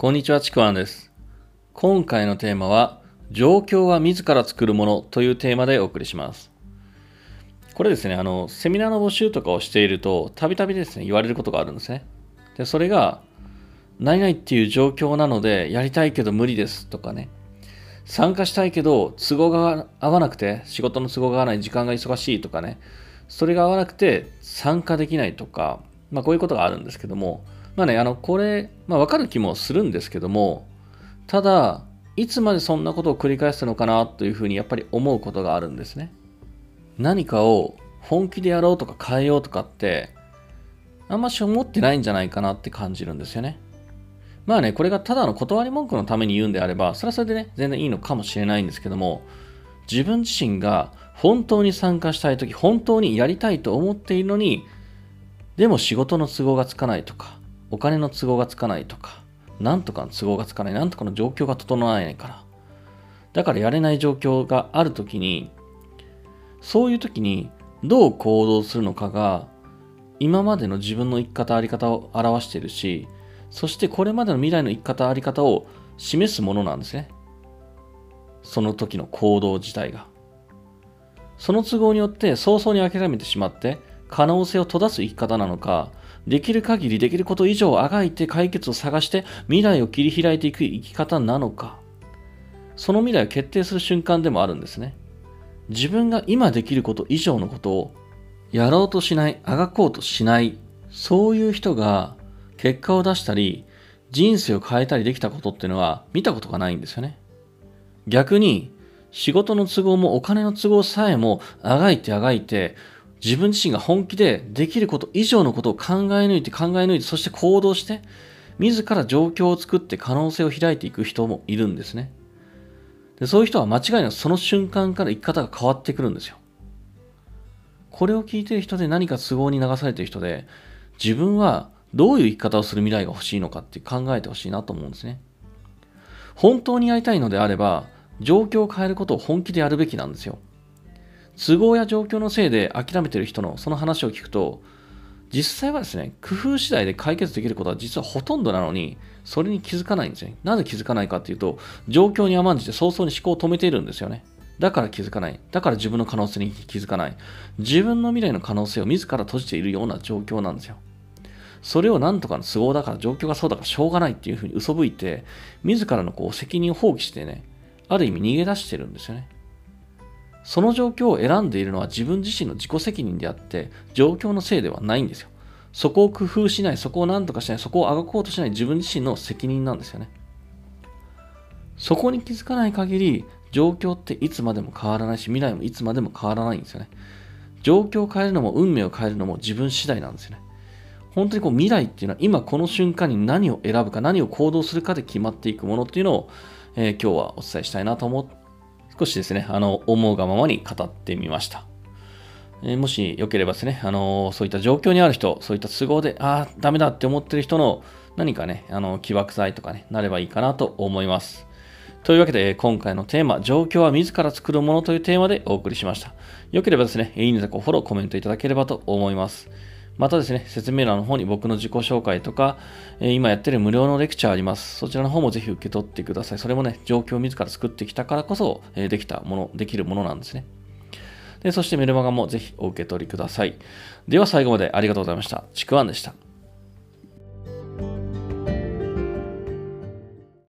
こんにちは、ちくわんです。今回のテーマは、状況は自ら作るものというテーマでお送りします。これですね、あの、セミナーの募集とかをしていると、たびたびですね、言われることがあるんですね。で、それが、何々っていう状況なので、やりたいけど無理ですとかね、参加したいけど、都合が合わなくて、仕事の都合が合わない、時間が忙しいとかね、それが合わなくて参加できないとか、まあこういうことがあるんですけども、まあね、あの、これ、まあわかる気もするんですけども、ただ、いつまでそんなことを繰り返すのかなというふうにやっぱり思うことがあるんですね。何かを本気でやろうとか変えようとかって、あんまし思ってないんじゃないかなって感じるんですよね。まあね、これがただの断り文句のために言うんであれば、それはそれでね、全然いいのかもしれないんですけども、自分自身が本当に参加したいとき、本当にやりたいと思っているのに、でも仕事の都合がつかないとか、お金の都合がつかないとか、なんとかの都合がつかない、なんとかの状況が整わないから。だからやれない状況があるときに、そういうときにどう行動するのかが、今までの自分の生き方、あり方を表しているし、そしてこれまでの未来の生き方、あり方を示すものなんですね。その時の行動自体が。その都合によって早々に諦めてしまって、可能性を閉ざす生き方なのか、できる限りできること以上あがいて解決を探して未来を切り開いていく生き方なのか、その未来を決定する瞬間でもあるんですね。自分が今できること以上のことをやろうとしない、あがこうとしない、そういう人が結果を出したり、人生を変えたりできたことっていうのは見たことがないんですよね。逆に、仕事の都合もお金の都合さえもあがいてあがいて、自分自身が本気でできること以上のことを考え抜いて考え抜いて、そして行動して、自ら状況を作って可能性を開いていく人もいるんですね。でそういう人は間違いなくその瞬間から生き方が変わってくるんですよ。これを聞いてる人で何か都合に流されてる人で、自分はどういう生き方をする未来が欲しいのかって考えてほしいなと思うんですね。本当にやりたいのであれば、状況を変えることを本気でやるべきなんですよ。都合や状況のせいで諦めてる人のその話を聞くと、実際はですね、工夫次第で解決できることは実はほとんどなのに、それに気づかないんですね。なぜ気づかないかっていうと、状況に甘んじて早々に思考を止めているんですよね。だから気づかない。だから自分の可能性に気づかない。自分の未来の可能性を自ら閉じているような状況なんですよ。それをなんとかの都合だから状況がそうだからしょうがないっていうふうに嘘吹いて、自らのこう責任を放棄してね、ある意味逃げ出してるんですよね。その状況を選んでいるのは自分自身の自己責任であって、状況のせいではないんですよ。そこを工夫しない、そこを何とかしない、そこをあがこうとしない自分自身の責任なんですよね。そこに気づかない限り、状況っていつまでも変わらないし、未来もいつまでも変わらないんですよね。状況を変えるのも運命を変えるのも自分次第なんですよね。本当にこう未来っていうのは今この瞬間に何を選ぶか何を行動するかで決まっていくものっていうのを、えー今日はお伝えしたいなと思って少しですね、あの、思うがままに語ってみました。えーもしよければですね、あのそういった状況にある人、そういった都合で、ああ、ダメだって思ってる人の何かね、あの、起爆剤とかね、なればいいかなと思います。というわけで、今回のテーマ、状況は自ら作るものというテーマでお送りしました。よければですね、いいねとフォロー、コメントいただければと思います。またですね、説明欄の方に僕の自己紹介とか、え今やってる無料のレクチャーあります。そちらの方もぜひ受け取ってください。それもね、状況を自ら作ってきたからこそ、えできたもの、できるものなんですね。で、そしてメルマガもぜひお受け取りください。では最後までありがとうございました。ちくわんでした。